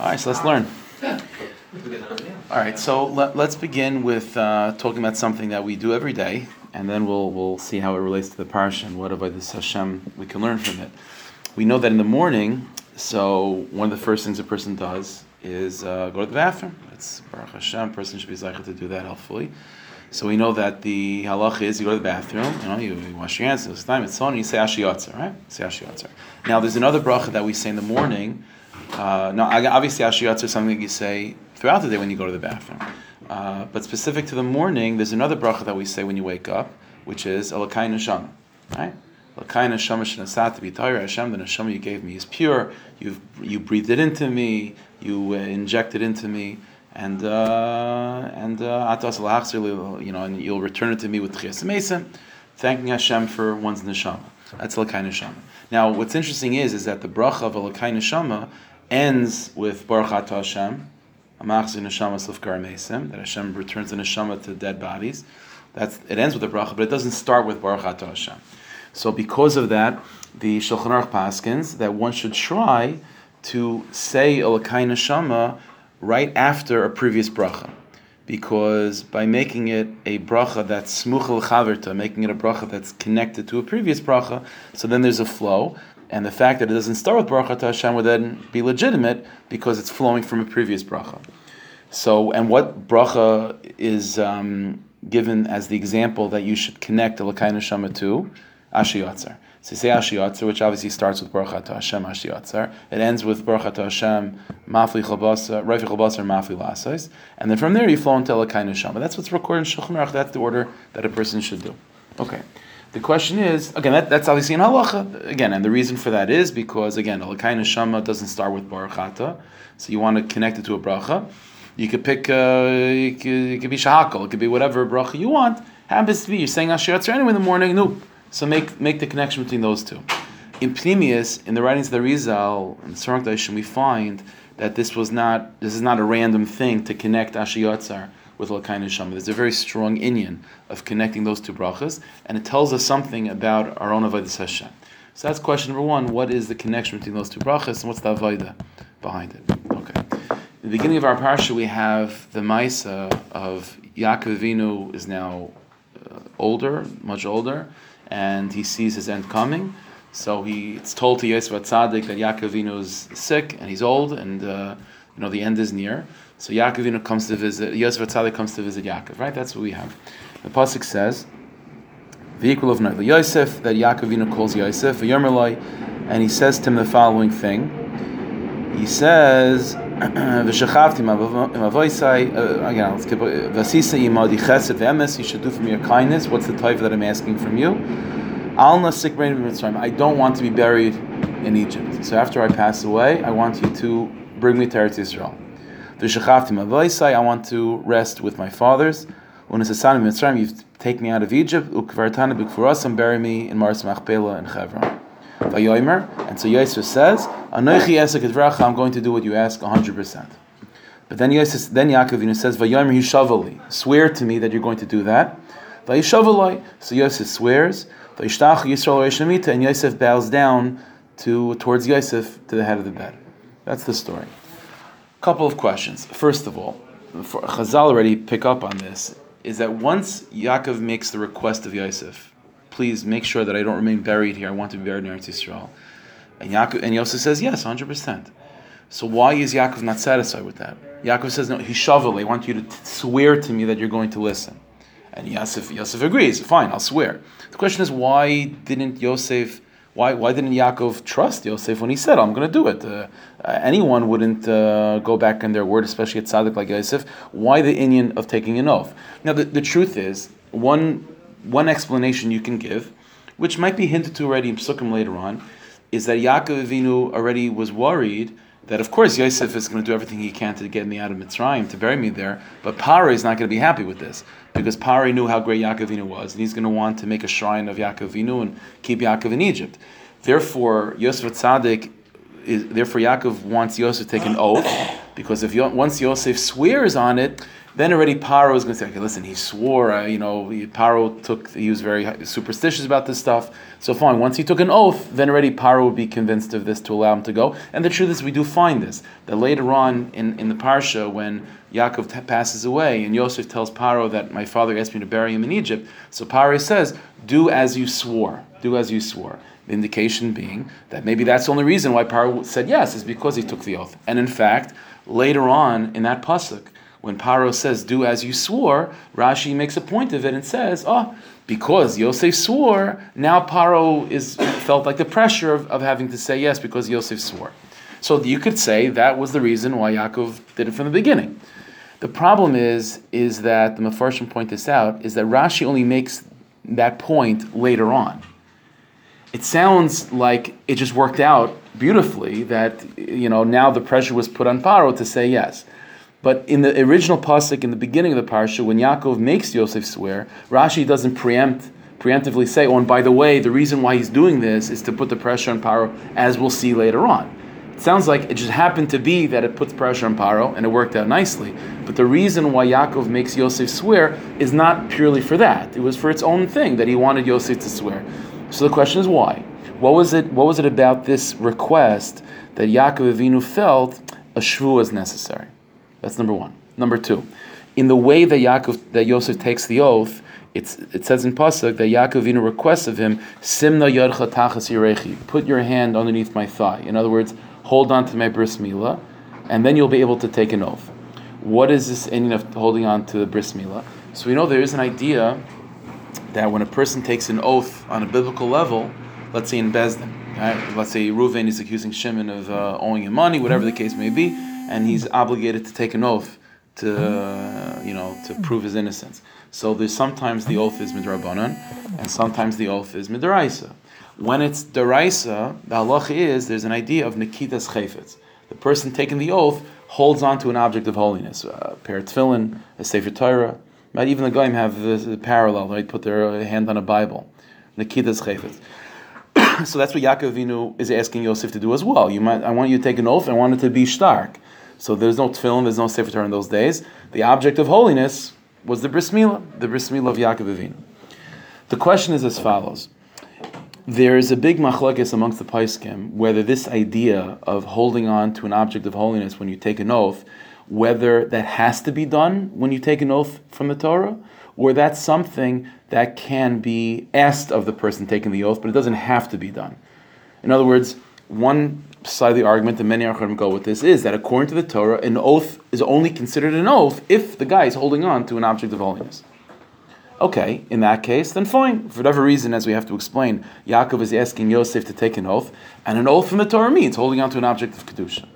All right, so let's learn. All right, so let, us begin with uh, talking about something that we do every day, and then we'll we'll see how it relates to the parsha and what about this Hashem we can learn from it. We know that in the morning, so one of the first things a person does is uh, go to the bathroom. It's Baruch Hashem. Person should be zeichet to do that, hopefully. So we know that the halach is you go to the bathroom, you know, you, you wash your hands, it's time, it's on, and you say Ashiyotzer, right? Say Ashiyotzer. Now, there's another bracha that we say in the morning uh, no, obviously Ashiyatz is something that you say throughout the day when you go to the bathroom. Uh, but specific to the morning, there's another bracha that we say when you wake up, which is Elakai Neshama, right? Neshama Hashem, the Neshama you gave me is pure. You you breathed it into me. You uh, injected into me, and uh, and Atas uh, you know, and you'll return it to me with Tchias thanking Hashem for one's neshama. That's Elakai Neshama. Now, what's interesting is is that the bracha of Elakai Neshama ends with Baruch Atah Hashem, Amachzi Neshama Slifkar Mesim, that Hashem returns the Neshama to dead bodies. That's, it ends with the bracha, but it doesn't start with Baruch Atah Hashem. So because of that, the Shulchan Aruch paskins that one should try to say Elakai Neshama right after a previous bracha. Because by making it a bracha that's smuchel chaverta, making it a bracha that's connected to a previous bracha, so then there's a flow, and the fact that it doesn't start with bracha to Hashem would then be legitimate because it's flowing from a previous bracha. So, and what bracha is um, given as the example that you should connect the Lakai Neshama to? Ashiyatzer. So you say Ashiyatzer, which obviously starts with Baruch to Hashem Ashiyatzer. It ends with Baruch to Hashem Mafli Chabasa, Reifi Chabasa, Mafli Lasais. And then from there you flow into Lakai Neshama. That's what's recorded in Shulchan Aruch. That's the order that a person should do. Okay. The question is, again, that, that's obviously in halacha. Again, and the reason for that is because, again, Alakai Neshama doesn't start with Baruchata, so you want to connect it to a bracha. You could pick, uh, it, could, it could be Shahakal, it could be whatever bracha you want. Happens to be, you're saying Asher anyway in the morning, no. So make, make the connection between those two. In Pnimius, in the writings of the Rizal, and the Sarang we find that this was not, this is not a random thing to connect Asher with Lakai Neshama. There's a very strong inyan of connecting those two brachas, and it tells us something about our own Avodah Hashem. So that's question number one. What is the connection between those two brachas, and what's the Avodah behind it? Okay. In the beginning of our parsha, we have the Maisa of Yaakov Avinu is now uh, older, much older, and he sees his end coming. So he, it's told to Yosef Atzadik that Yaakov Avinu is sick and he's old, and uh, you know the end is near. So Yaakov comes to visit, Yosef Atzadik comes to visit Yaakov, right? That's what we have. The Pasuk says, the equal of the Yosef, that Yaakov calls Yosef, and he says to him the following thing. He says, V'shachavti ma'avoisai, uh, again, let's keep Vasisa chesed v'emes, you should do for me your kindness. What's the type that I'm asking from you? I don't want to be buried in Egypt. So after I pass away, I want you to bring me to Eretz Yisrael. I want to rest with my fathers. You've taken me out of Egypt, and bury me in Mars Machpelah in Chevron. And so Yosef says, I'm going to do what you ask 100%. But then Yosef, then Yaakov says, Vayomer hishavali, swear to me that you're going to do that. Vayishavalai, so Yosef swears. Vayishtach Yisrael and Yosef bows down to towards Yosef to the head of the bed. That's the story. Couple of questions. First of all, Chazal already pick up on this, is that once Yaakov makes the request of Yosef, please make sure that I don't remain buried here. I want to be buried in Eretz Yisrael. And Yaakov and Yosef says yes, hundred percent. So why is Yaakov not satisfied with that? Yaakov says no. He shovel. I want you to t- swear to me that you're going to listen. And Yosef, Yosef agrees. Fine, I'll swear. The question is why didn't Yosef? Why, why didn't Yaakov trust Yosef when he said, I'm going to do it? Uh, uh, anyone wouldn't uh, go back on their word, especially a tzaddik like Yosef. Why the inyan of taking an oath? Now, the, the truth is, one, one explanation you can give, which might be hinted to already in Psukim later on, is that Yaakov Avinu already was worried that of course Yosef is going to do everything he can to get me out of Mitzrayim, to bury me there, but Paro is not going to be happy with this because Paro knew how great Yaakovinu was, and he's going to want to make a shrine of Yaakovinu and keep Yaakov in Egypt. Therefore, Yosef Tzaddik, is, therefore Yaakov wants Yosef to take an oath Because if once Yosef swears on it, then already Paro is going to say, okay, listen, he swore, uh, you know, Paro took, he was very superstitious about this stuff. So fine, once he took an oath, then already Paro would be convinced of this to allow him to go. And the truth is, we do find this, that later on in, in the Parsha, when Yaakov t- passes away and Yosef tells Paro that my father asked me to bury him in Egypt, so Paro says, do as you swore, do as you swore. The indication being that maybe that's the only reason why Paro said yes, is because he took the oath. And in fact, later on in that pasuk, when Paro says, Do as you swore, Rashi makes a point of it and says, Oh, because Yosef swore, now Paro is felt like the pressure of, of having to say yes because Yosef swore. So you could say that was the reason why Yaakov did it from the beginning. The problem is, is that the Mefarshim point this out, is that Rashi only makes that point later on. It sounds like it just worked out beautifully that you know now the pressure was put on Paro to say yes. But in the original pasuk in the beginning of the parsha, when Yaakov makes Yosef swear, Rashi doesn't preempt preemptively say, "Oh, and by the way, the reason why he's doing this is to put the pressure on Paro, as we'll see later on." It sounds like it just happened to be that it puts pressure on Paro, and it worked out nicely. But the reason why Yaakov makes Yosef swear is not purely for that; it was for its own thing that he wanted Yosef to swear. So the question is why? What was it? What was it about this request that Yaakov Avinu felt a shvu was necessary? That's number one. Number two, in the way that Yaakov, that Yosef takes the oath, it's, it says in pasuk that Yaakov Avinu requests of him, "Simna yadcha tachas yirechi." Put your hand underneath my thigh. In other words, hold on to my bris milah, and then you'll be able to take an oath. What is this ending of holding on to the bris milah? So we know there is an idea that when a person takes an oath on a biblical level, let's say in Bezdin, right? let's say Reuven is accusing Shimon of uh, owing him money, whatever the case may be and he's obligated to take an oath to uh, you know to prove his innocence. So there's sometimes the oath is midrabanan, and sometimes the oath is midraisa. When it's deraisa, the halach is there's an idea of nikitas chayfetz. The person taking the oath holds on to an object of holiness, a pair of tefillin, a sefer Torah. But even the goyim have the, the parallel. Right, put their hand on a Bible. Nikitas chayfetz. so that's what Yaakov Avinu is asking Yosef to do as well. You might, I want you to take an oath. I want it to be stark. So there's no tefillin, there's no sefer Torah in those days. The object of holiness was the bris milah, the bris milah of Yaakov Avinu. The question is as follows. There is a big machlokes amongst the paiskim whether this idea of holding on to an object of holiness when you take an oath, whether that has to be done when you take an oath from the Torah, or that's something that can be asked of the person taking the oath, but it doesn't have to be done. In other words, one side of the argument that many Acharim go with this is that according to the Torah, an oath is only considered an oath if the guy is holding on to an object of holiness. Okay, in that case, then fine. For whatever reason, as we have to explain, Yaakov is asking Yosef to take an oath, and an oath from the Torah means holding on to an object of Kedusha.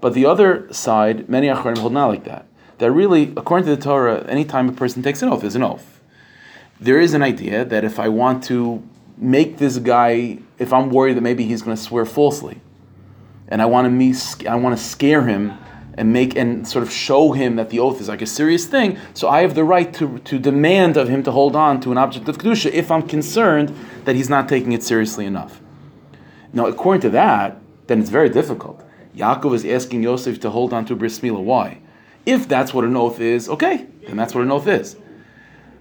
But the other side, many Acharim hold not like that. That really, according to the Torah, any time a person takes an oath is an oath. There is an idea that if I want to make this guy, if I'm worried that maybe he's going to swear falsely, and I want to me, I want to scare him and make and sort of show him that the oath is like a serious thing. So I have the right to, to demand of him to hold on to an object of kedusha if I'm concerned that he's not taking it seriously enough. Now, according to that, then it's very difficult. Yaakov is asking Yosef to hold on to bris milah. Why? If that's what an oath is, okay, then that's what an oath is.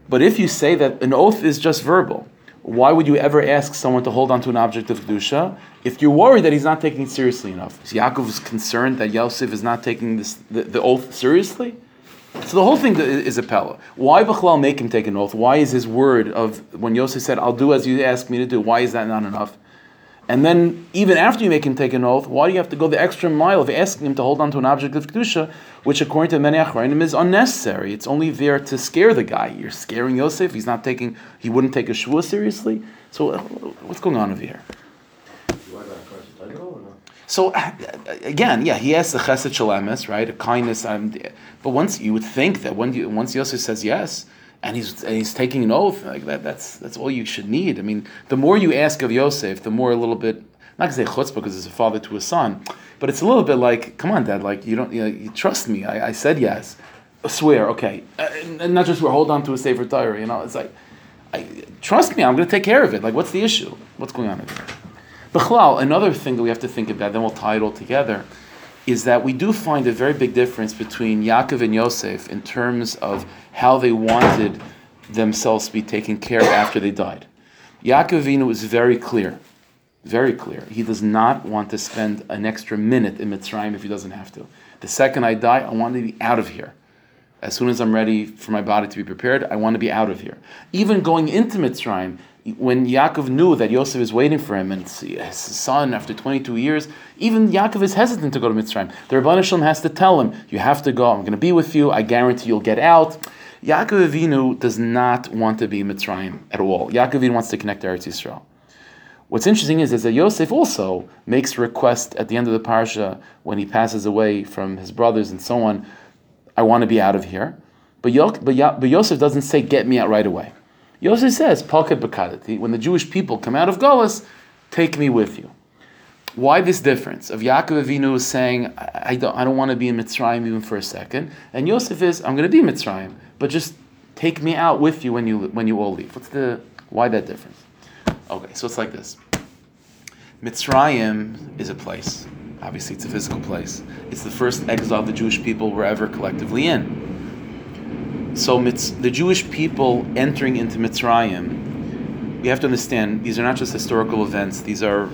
But if you say that an oath is just verbal, why would you ever ask someone to hold on to an object of Kedusha if you're worried that he's not taking it seriously enough? Is concerned that Yosef is not taking this, the, the oath seriously? So the whole thing is a pella. Why Bechlal make him take an oath? Why is his word of when Yosef said, I'll do as you ask me to do, why is that not enough? And then, even after you make him take an oath, why do you have to go the extra mile of asking him to hold on to an object of Kedusha, which, according to many Achrayim, is unnecessary? It's only there to scare the guy. You're scaring Yosef. He's not taking, he wouldn't take a Shua seriously. So, uh, what's going on over here? So again, yeah, he has the chesed shalamis, right? A kindness. But once you would think that when you, once Yosef says yes, and he's and he's taking an oath like that. That's that's all you should need. I mean, the more you ask of Yosef, the more a little bit not to say chutzpah because it's a father to a son, but it's a little bit like, come on, dad, like you don't you, know, you trust me. I, I said yes. I swear, okay, uh, and not just swear. Hold on to a sefer Torah. You know, it's like, I, trust me, I'm going to take care of it. Like, what's the issue? What's going on here? Bechlal, another thing that we have to think about, then we'll tie it all together, is that we do find a very big difference between Yaakov and Yosef in terms of how they wanted themselves to be taken care of after they died. Yaakov is very clear, very clear. He does not want to spend an extra minute in Mitzrayim if he doesn't have to. The second I die, I want to be out of here. As soon as I'm ready for my body to be prepared, I want to be out of here. Even going into Mitzrayim, when Yaakov knew that Yosef is waiting for him and his son after 22 years, even Yaakov is hesitant to go to Mitzrayim. The Ribbono Shel Olam has to tell him, "You have to go. I'm going to be with you. I guarantee you'll get out." Yaakov Avinu does not want to be Mitzrayim at all. Yaakov Avinu wants to connect to Eretz Yisrael. What's interesting is, is that Yosef also makes a request at the end of the parsha when he passes away from his brothers and so on. I want to be out of here, but, Yo- but, but Yosef doesn't say, "Get me out right away." Yosef says, "Palket bekadati." When the Jewish people come out of Golas, take me with you. Why this difference of Yaakov Avinu saying, I, I don't, I don't want to be in Mitzrayim even for a second, and Yosef is, I'm going to be in Mitzrayim, but just take me out with you when you when you all leave. What's the why that difference? Okay, so it's like this. Mitzrayim is a place. Obviously, it's a physical place. It's the first exile the Jewish people were ever collectively in. So the Jewish people entering into Mitzrayim, we have to understand these are not just historical events. These are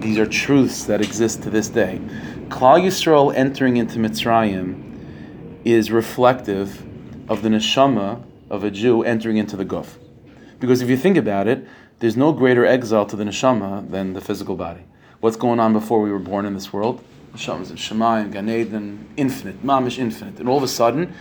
these are truths that exist to this day. Klal Yisrael entering into Mitzrayim is reflective of the neshama of a Jew entering into the guf. Because if you think about it, there's no greater exile to the neshama than the physical body. What's going on before we were born in this world? Neshama is Shemayim, Gan Eden, infinite, mamish infinite. And all of a sudden,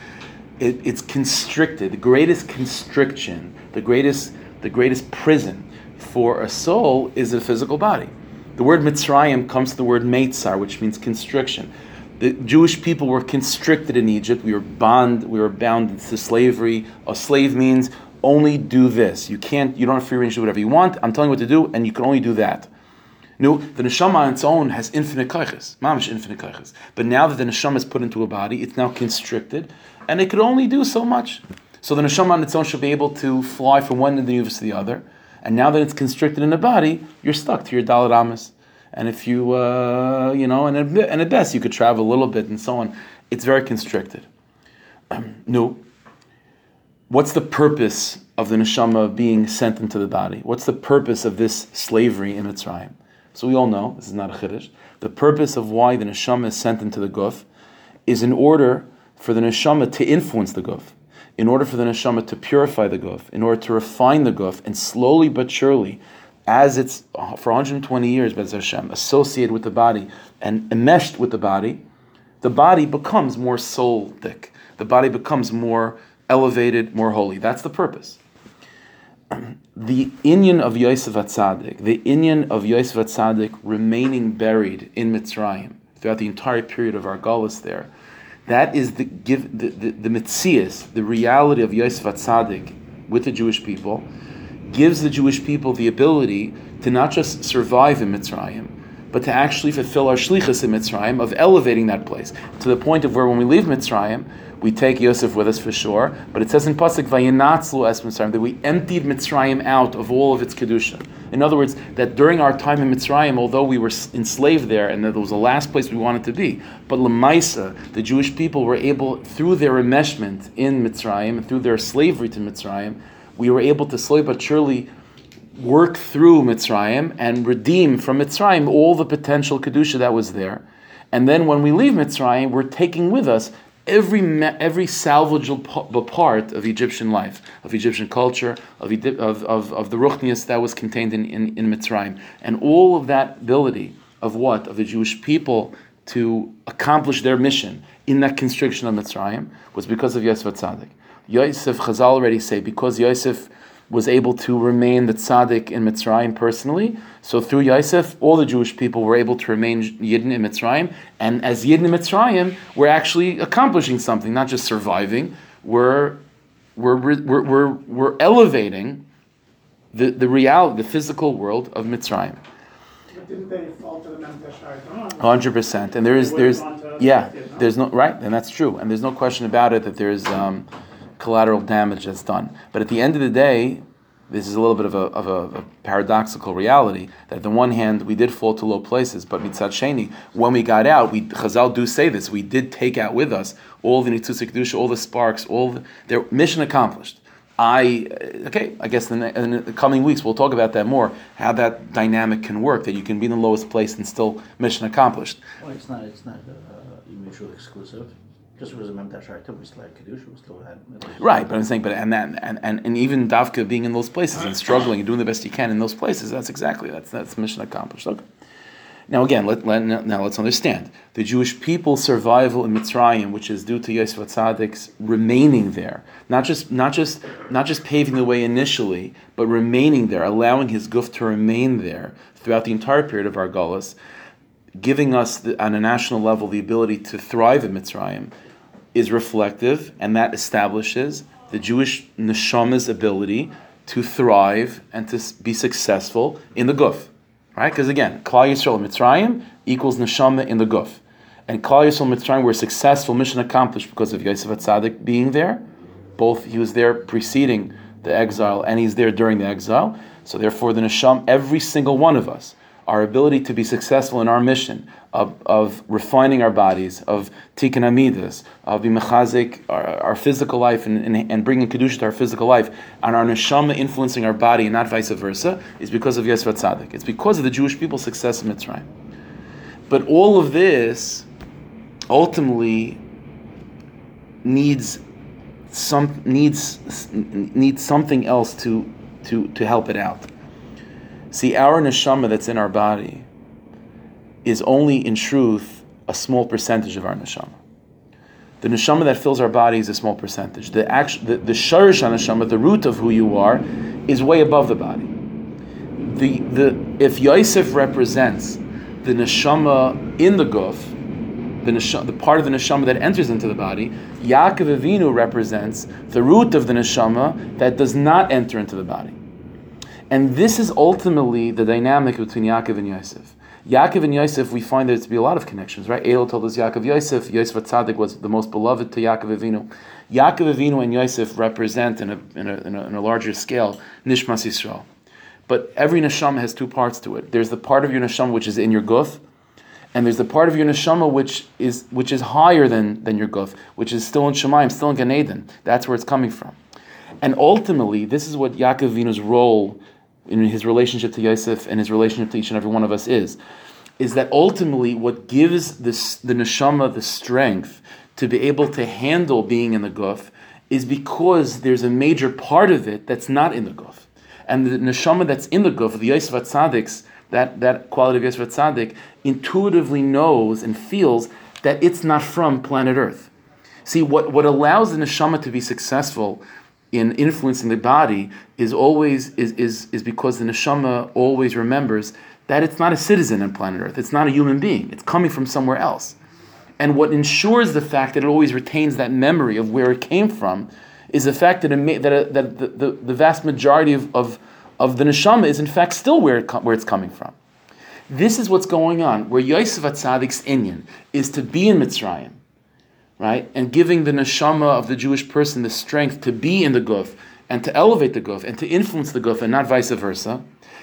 it, it's constricted. The greatest constriction, the greatest, the greatest prison for a soul is a physical body. The word Mitzrayim comes to the word Meitzar, which means constriction the Jewish people were constricted in Egypt. We were bond, we were bound to slavery. A slave means only do this. You can't, you don't have free range to do whatever you want. I'm telling you what to do, and you can only do that. No, the neshama on its own has infinite kaiches, mamish infinite kaiches. But now that the neshama is put into a body, it's now constricted, and it could only do so much. So the neshama on its own should be able to fly from one end of the universe to the other. And now that it's constricted in the body, you're stuck to your dalit. And if you, uh, you know, and at, and at best you could travel a little bit and so on. It's very constricted. no. What's the purpose of the neshama being sent into the body? What's the purpose of this slavery in Mitzrayim? So we all know this is not a chiddush. The purpose of why the neshama is sent into the guf is in order for the neshama to influence the guf, in order for the neshama to purify the guf, in order to refine the guf, and slowly but surely as it's uh, for 120 years, Bez Hashem, associated with the body and enmeshed with the body, the body becomes more soulic. The body becomes more elevated, more holy. That's the purpose. The inyan of Yosef Atzadik, the inyan of Yosef Atzadik remaining buried in Mitzrayim throughout the entire period of our Gullus there, that is the give the, the, the Mitzias, the reality of Yosef Atzadik with the Jewish people, gives the Jewish people the ability to not just survive in Mitzrayim, but to actually fulfill our shlichus in Mitzrayim of elevating that place to the point of where when we leave Mitzrayim, we take Yosef with us for sure. But it says in pasuk Vayinatzlu es Mitzrayim that we emptied Mitzrayim out of all of its kedusha. In other words, that during our time in Mitzrayim, although we were enslaved there and that was the last place we wanted to be, but Lamaisa, the Jewish people were able, through their enmeshment in Mitzrayim and through their slavery to Mitzrayim, we were able to slowly but surely work through Mitzrayim and redeem from Mitzrayim all the potential kedusha that was there. And then when we leave Mitzrayim, we're taking with us every every salvageable part of Egyptian life, of Egyptian culture, of, of, of, of the ruchnias that was contained in, in, in Mitzrayim. And all of that ability of what? Of the Jewish people to accomplish their mission in that constriction of Mitzrayim was because of Yosef Tzaddik. Yosef, Chazal already say, because Yosef was able to remain the tzaddik in Mitzrayim personally, so through Yosef, all the Jewish people were able to remain Yidden in Mitzrayim, and as Yidden in Mitzrayim, we're actually accomplishing something, not just surviving, we're, we're, we're, we're, we're elevating the, the reality, the physical world of Mitzrayim. Hundred percent, and there is there's yeah there's no right, and that's true, and there's no question about it that there's um, collateral damage that's done. But at the end of the day, this is a little bit of a, of a, a, paradoxical reality that on the one hand we did fall to low places, but mitzad sheni, when we got out, we Chazal do say this, we did take out with us all the nitzusik kedusha, all the sparks, all the, their mission accomplished. I okay, I guess in the, in the, coming weeks we'll talk about that more, how that dynamic can work, that you can be in the lowest place and still mission accomplished. Well, it's not it's not uh, mutually exclusive just still had Kedusha, we still had. Right, but I'm saying, but and that and, and, and even Davka being in those places and struggling and doing the best you can in those places, that's exactly that's that's mission accomplished. Okay. Now again, let, let, now let's understand the Jewish people's survival in Mitzrayim, which is due to Yosef Tzadik's remaining there, not just not just not just paving the way initially, but remaining there, allowing his guf to remain there throughout the entire period of our Gullus, giving us the, on a national level the ability to thrive in Mitzrayim is reflective, and that establishes the Jewish neshama's ability to thrive and to be successful in the guf. Right? Because again, Klal Yisrael Mitzrayim equals neshama in the guf. And Klal Yisrael Mitzrayim were successful, mission accomplished because of Yosef Atzadik being there. Both he was there preceding the exile and he's there during the exile. So therefore, the nesham, every single one of us, our ability to be successful in our mission of, of refining our bodies, of tikkun amidas, of bimechazik, our, our physical life, and, and, and bringing kedusha to our physical life, and our neshama influencing our body, and not vice versa, is because of Yosef Tzadik. It's because of the Jewish people's success in Mitzrayim. But all of this ultimately needs some needs needs something else to to to help it out. See, our neshama that's in our body is only in truth a small percentage of our neshama. The neshama that fills our body is a small percentage. The actual, the, the sharish neshama, the root of who you are, is way above the body. The, the, if Yosef represents the neshama in the guf, the, neshama, the part of the neshama that enters into the body, Yaakov Avinu represents the root of the neshama that does not enter into the body. And this is ultimately the dynamic between Yaakov and Yosef. Yaakov and Yosef, we find there to be a lot of connections, right? Eileh toldos Yaakov Yosef. Yosef Tzaddik was the most beloved to Yaakov Avinu. Yaakov Avinu and Yosef represent, in a, in a, in a, in a larger scale, Nishmas Yisrael. But every neshama has two parts to it. There's the part of your neshama which is in your guf, and there's the part of your neshama which is which is higher than, than your guf, which is still in Shemaim, still in Gan Eden. That's where it's coming from. And ultimately, this is what Yaakov Avinu's role in his relationship to Yosef and his relationship to each and every one of us is, is that ultimately what gives this, the neshama the strength to be able to handle being in the guf is because there's a major part of it that's not in the guf. And the neshama that's in the guf, the Yosef Tzaddiks, that, that quality of Yosef Tzaddik, intuitively knows and feels that it's not from planet Earth. See, what, what allows the neshama to be successful in influencing the body is always is, is, is because the neshama always remembers that it's not a citizen on planet Earth. It's not a human being. It's coming from somewhere else. And what ensures the fact that it always retains that memory of where it came from is the fact that, it, that, that the, the, the, vast majority of, of, of the neshama is in fact still where, it, where it's coming from. This is what's going on, where Yosef Atzadik's Inyan is to be in Mitzrayim, right? And giving the neshama of the Jewish person the strength to be in the guf and to elevate the guf and to influence the guf and not vice versa.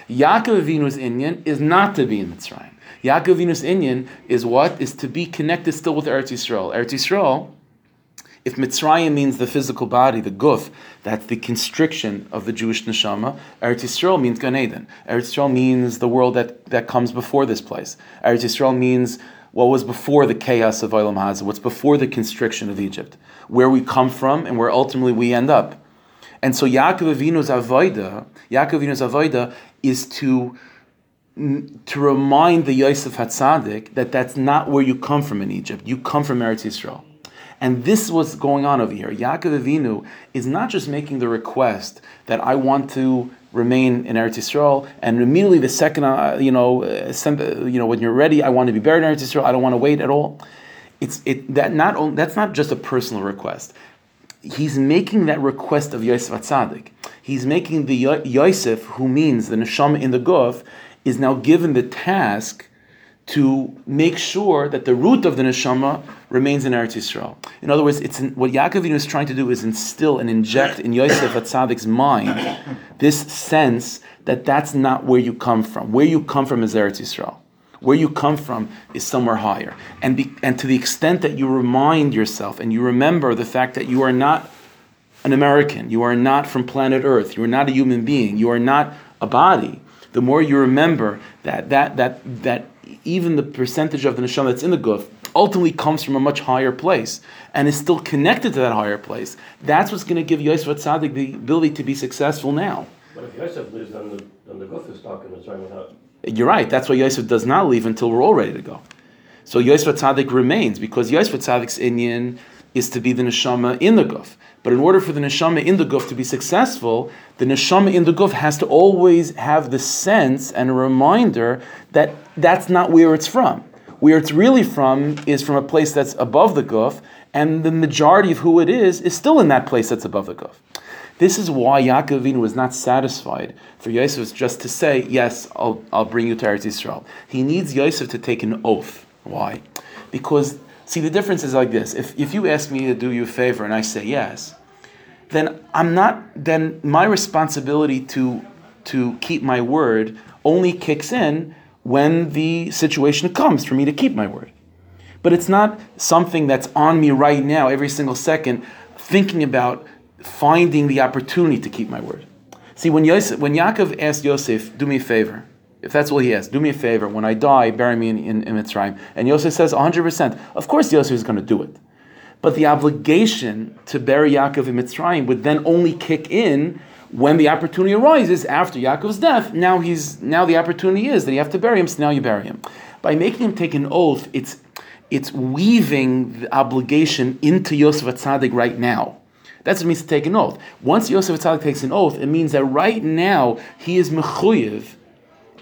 Yaakov Avinu's Inyan is not to be in Mitzrayim. Yaakov Avinu's Inyan is what? Is to be connected still with Eretz Yisrael. Eretz Yisrael, if Mitzrayim means the physical body, the guf, that's the constriction of the Jewish neshama. Eretz Yisrael means Gan Eden. Eretz Yisrael means the world that, that comes before this place. Eretz Yisrael means what was before the chaos of Olam Hazah, what's before the constriction of Egypt, where we come from and where ultimately we end up. And so Yaakov Avinu's avoida, Yaakov Avinu's avoida is to to remind the Yosef Hatzadik that that's not where you come from in Egypt. You come from Eretz Yisrael. And this is what's going on over here. Yaakov Avinu is not just making the request that I want to remain in Eretz Yisrael, and immediately the second, uh, you know, uh, uh, you know, when you're ready, I want to be buried in Eretz Yisrael. I don't want to wait at all. It's it that not only, that's not just a personal request. He's making that request of Yosef Atzadik. He's making the Yosef, who means the neshama in the guf, is now given the task to make sure that the root of the neshama remains in Eretz Yisrael. In other words, it's in, what Yaakov is trying to do is instill and inject in Yosef Atzadik's mind this sense that that's not where you come from. Where you come from is Eretz Yisrael. Where you come from is somewhere higher. And, be, and to the extent that you remind yourself and you remember the fact that you are not an American, you are not from planet Earth, you are not a human being, you are not a body, the more you remember that that that that even the percentage of the neshama that's in the guf ultimately comes from a much higher place and is still connected to that higher place. That's what's going to give Yosef Tzaddik the ability to be successful now. But if Yosef leaves, then the, then the guf is stuck in the time without. You're right. That's why Yosef does not leave until we're all ready to go. So Yosef Tzaddik remains because Yosef Tzaddik's Inyan is to be the neshama in the guf. But in order for the neshama in the guf to be successful, the neshama in the guf has to always have the sense and a reminder that that's not where it's from. Where it's really from is from a place that's above the guf, and the majority of who it is is still in that place that's above the guf. This is why Yaakov was not satisfied for Yosef just to say, Yes, I'll, I'll bring you to Eretz Yisrael. He needs Yosef to take an oath. Why? Because See, the difference is like this. If, if you ask me to do you a favor and I say yes, then I'm not, then my responsibility to, to keep my word only kicks in when the situation comes for me to keep my word. But it's not something that's on me right now, every single second, thinking about finding the opportunity to keep my word. See, when, Yosef, when Yaakov asked Yosef, do me a favor, if that's all he has, do me a favor. When I die, bury me in, in, in Mitzrayim. And Yosef says 100%. Of course, Yosef is going to do it. But the obligation to bury Yaakov in Mitzrayim would then only kick in when the opportunity arises after Yaakov's death. Now he's now the opportunity is that you have to bury him, so now you bury him. By making him take an oath, it's it's weaving the obligation into Yosef Atzadik right now. That's what it means to take an oath. Once Yosef Atzadik takes an oath, it means that right now he is mechuyev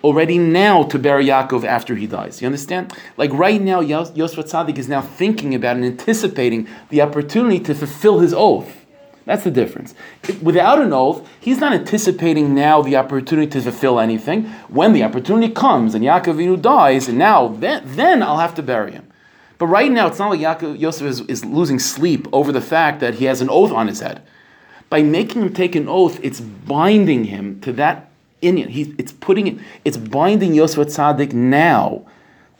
already now to bury Yaakov after he dies. You understand? Like right now, Yosef Tzaddik is now thinking about and anticipating the opportunity to fulfill his oath. That's the difference. Without an oath, he's not anticipating now the opportunity to fulfill anything. When the opportunity comes and Yaakov dies, and now then, then I'll have to bury him. But right now, it's not like Yaakov, Yosef is, is losing sleep over the fact that he has an oath on his head. By making him take an oath, it's binding him to that It's putting it, it's binding Yosef Tzaddik now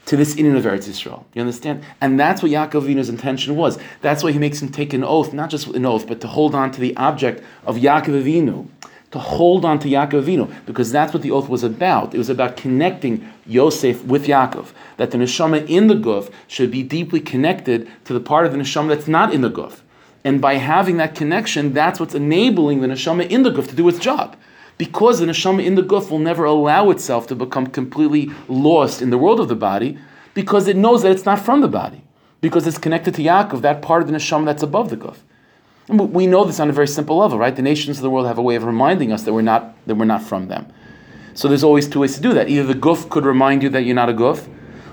to this Inyan of Eretz Yisrael. You understand? And that's what Yaakov Avinu's intention was. That's why he makes him take an oath, not just an oath, but to hold on to the object of Yaakov Avinu. To hold on to Yaakov Avinu, because that's what the oath was about. It was about connecting Yosef with Yaakov. That the neshama in the guf should be deeply connected to the part of the neshama that's not in the guf. And by having that connection, that's what's enabling the neshama in the guf to do its job because the neshama in the guf will never allow itself to become completely lost in the world of the body, because it knows that it's not from the body, because it's connected to Yaakov, that part of the neshama that's above the guf. And we know this on a very simple level, right? The nations of the world have a way of reminding us that we're not that we're not from them. So there's always two ways to do that. Either the guf could remind you that you're not a guf,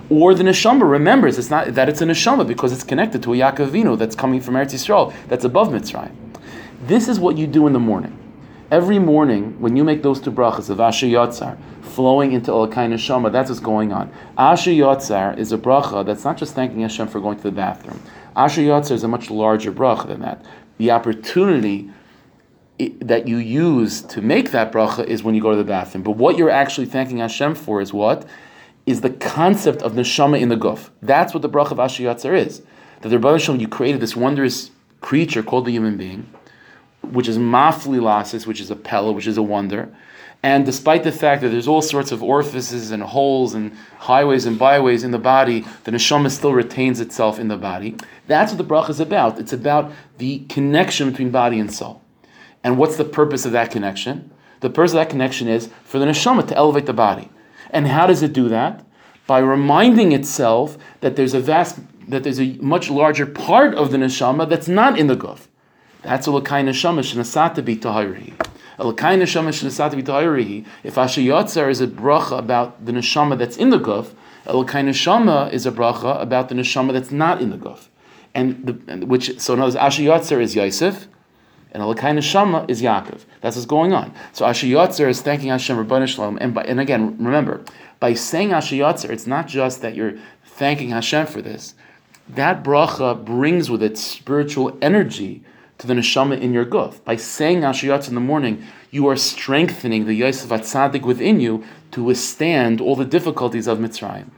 or the neshama remembers it's not that it's a neshama because it's connected to a Yaakov Vino that's coming from Eretz Yisrael, that's above Mitzrayim. This is what you do in the morning. Every morning, when you make those two brachas of Asher Yotzar, flowing into Elakai Neshama, that's what's going on. Asher Yotzar is a bracha that's not just thanking Hashem for going to the bathroom. Asher Yotzar is a much larger bracha than that. The opportunity that you use to make that bracha is when you go to the bathroom. But what you're actually thanking Hashem for is what? Is the concept of neshama in the guf. That's what the bracha of Asher Yotzar is. That the Rebbe Shalom, you created this wondrous creature called the human being which is mafli lasis, which is a pella, which is a wonder. And despite the fact that there's all sorts of orifices and holes and highways and byways in the body, the neshama still retains itself in the body. That's what the bracha is about. It's about the connection between body and soul. And what's the purpose of that connection? The purpose of that connection is for the neshama to elevate the body. And how does it do that? By reminding itself that there's a vast, that there's a much larger part of the neshama that's not in the guf. That's a Lakai Neshama Shnasata B'Tahirihi. A Lakai Neshama Shnasata B'Tahirihi. If Asher Yotzar is a bracha about the Neshama that's in the Guf, a Lakai Neshama is a bracha about the Neshama that's not in the Guf. And, the, and which, so in other words, Asher Yotzar is Yosef, and a Alakai Neshama is Yaakov. That's what's going on. So Asher Yotzar is thanking Hashem, Ribbono Shel Olam, and, and again, remember, By saying Ashiyatzer, it's not just that you're thanking Hashem for this. That bracha brings with it spiritual energy to the neshama in your guf. By saying Ashiyatzer in the morning, you are strengthening the Yosef Atzadik within you to withstand all the difficulties of Mitzrayim,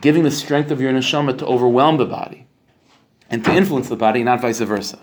giving the strength of your neshama to overwhelm the body and to influence the body, not vice versa.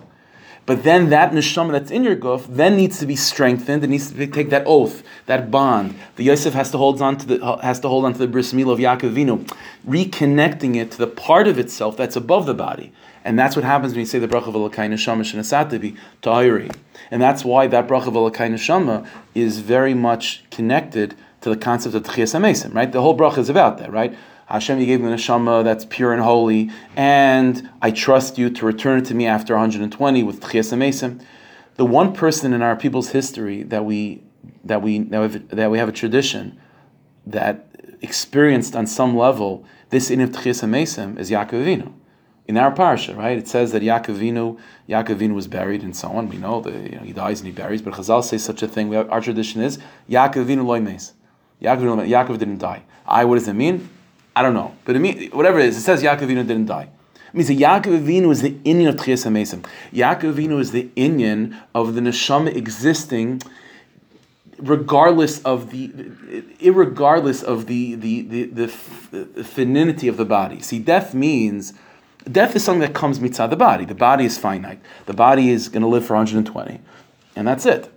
But then that neshama that's in your guf then needs to be strengthened. It needs to take that oath, that bond. The Yosef has to hold on to the has to hold on to the bris of Yaakov reconnecting it to the part of itself that's above the body. And that's what happens when you say the bracha of Elokai Neshama Shenasatabi Ta'iri. And that's why that bracha of Elokai Neshama is very much connected to the concept of Tchias HaMesim, right? The whole bracha is about that, right? Hashem, you gave me a neshama that's pure and holy, and I trust you to return it to me after 120 with Tchias HaMesim. The one person in our people's history that we that we that we have, that we have a tradition that experienced on some level this in of Tchias HaMesim is Yaakov Avinu in our parsha, right? It says that Yaakov Avinu, Yaakov Avinu was buried and so on. We know that you know, he dies and he buries, but Chazal says such a thing. Have, our tradition is Yaakov Avinu loy. Yaakov, Yaakov didn't die. I, what does it mean? I don't know, but it mean, whatever it is, it says Yaakov Avinu didn't die. It means that Yaakov Avinu is the inyan of Tchias HaMesim. Yaakov Avinu is the inyan of the neshama existing regardless of the irregardless of the the, the, the, the femininity of the body. See, death means Death is something that comes mitzvah the body. The body is finite. The body is going to live for 120, and that's it.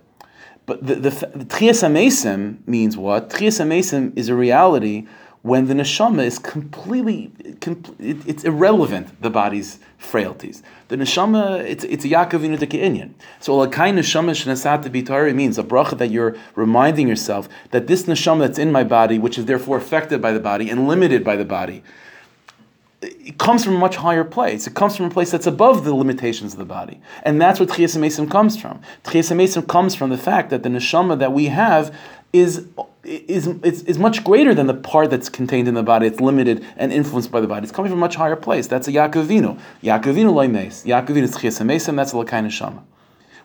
But the, the, the means what? HaMesim is a reality when the neshama is completely, it, it's irrelevant, the body's frailties. The neshama, it's, it's a Yaakov Inyan. So a kind neshama shenasat bitari means a bracha that you're reminding yourself that this neshama that's in my body, which is therefore affected by the body and limited by the body, it comes from a much higher place. It comes from a place that's above the limitations of the body. And that's where Tchias comes from. Tchias comes from the fact that the neshama that we have is, is, is, is, much greater than the part that's contained in the body. It's limited and influenced by the body. It's coming from a much higher place. That's a Yaakovinu. Yaakovinu loy meis. Yaakovinu is HaMesim, that's a Lakai Neshama.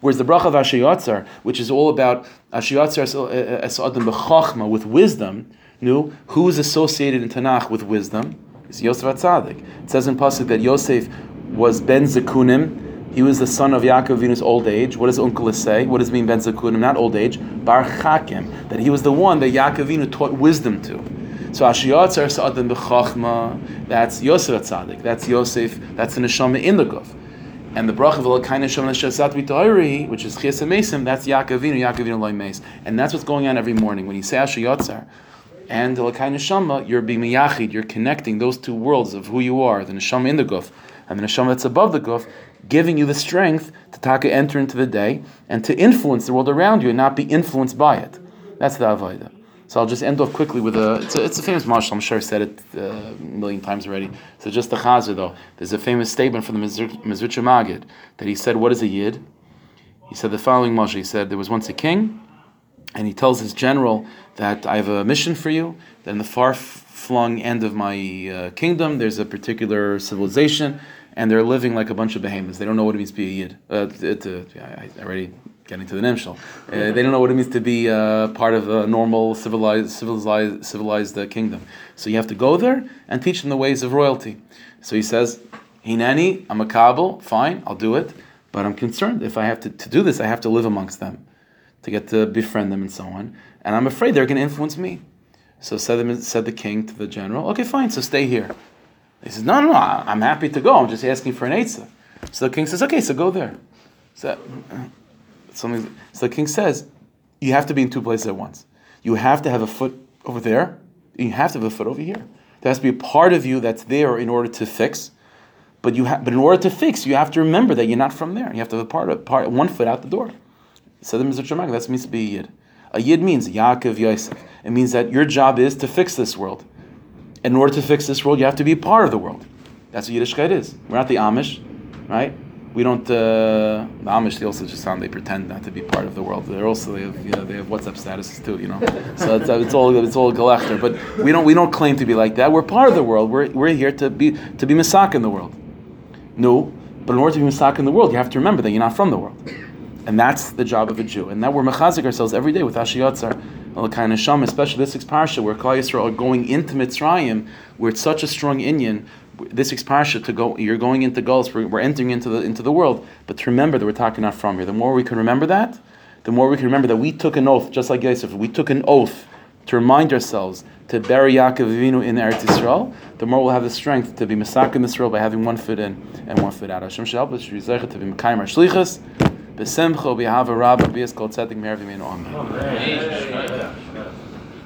Whereas the bracha of Ashiyatzar, which is all about Ashiyatzar as Adam b'chachma, with wisdom, knew who is associated in Tanakh with wisdom? is Yosef Atzadik. It says in Pasuk that Yosef was Ben Zekunim. He was the son of Yaakov in his old age. What does Onkelos say? What does mean Ben Zekunim? Not old age. Bar Chakim. That he was the one that Yaakov taught wisdom to. So Ashiyatzar Sa'adim B'chachma, that's Yosef Atzadik. That's Yosef, that's the Neshama in the Guf. And the brach of Elokai Neshama Neshasat V'Toiri, which is Chias Mesim, that's Yaakovinu, Yaakovinu Loy Meis. And that's what's going on every morning. When you say Ashiyatzar, and the Lakai Neshama, you're being miyachid, you're connecting those two worlds of who you are, the Neshama in the Guf, and the Neshama that's above the Guf, giving you the strength to taka enter into the day and to influence the world around you and not be influenced by it. That's the Avodah. So I'll just end off quickly with a, it's a, it's a famous marshal, I'm sure I said it uh, a million times already. So just the chazer though. There's a famous statement from the Mezritcher Maggid that he said, what is a yid? He said the following marshal, he said, there was once a king, and he tells his general that I have a mission for you. That in the far flung end of my uh, kingdom, there's a particular civilization, and they're living like a bunch of behemoths. They don't know what it means to be a yid. Uh, to, to, I already getting to the nimshal. Uh, they don't know what it means to be uh, part of a normal civilized civilized civilized uh, kingdom. So you have to go there and teach them the ways of royalty. So he says, "Hinani, I'm a Kabul. Fine, I'll do it." But I'm concerned if I have to, to do this, I have to live amongst them to get to befriend them and so on. And I'm afraid they're going to influence me. So said, said the king to the general, okay, fine, so stay here. He says, no, no, no, I'm happy to go. I'm just asking for an Eitzah. So the king says, okay, so go there. So, something, so the king says, you have to be in two places at once. You have to have a foot over there, you have to have a foot over here. There has to be a part of you that's there in order to fix. But you ha- but in order to fix, you have to remember that you're not from there. You have to have a part of part one foot out the door. So the Mizrach that means to be a Yid. A Yid means Yaakov Yosef. It means that your job is to fix this world. In order to fix this world, you have to be part of the world. That's what Yiddishkeit is. We're not the Amish, right? We don't. Uh, the Amish they also just sound they pretend not to be part of the world. They're also they have you know, they have WhatsApp statuses too, you know. so it's, it's all it's all collector. But we don't we don't claim to be like that. We're part of the world. We're, we're here to be to be misak in the world. No, but in order to be misak in the world, you have to remember that you're not from the world. And that's the job of a Jew. And that we're mechazik ourselves every day with Ashiyatzar kind of sham, especially this week's parsha where Klal Yisrael are going into Mitzrayim, where it's such a strong Inyan. This week's parsha to go, you're going into Gulf, we're, we're entering into the into the world. But to remember that we're talking not from here. The more we can remember that, the more we can remember that we took an oath, just like Yosef, we took an oath to remind ourselves to bury Yaakov Avinu in Eretz Yisrael, the more we'll have the strength to be Masak in Yisrael by having one foot in and one foot out. Hashem should help us to be Mekayim our B'semcha, we have a rabbi, be called Tzedek Mervim in Amen.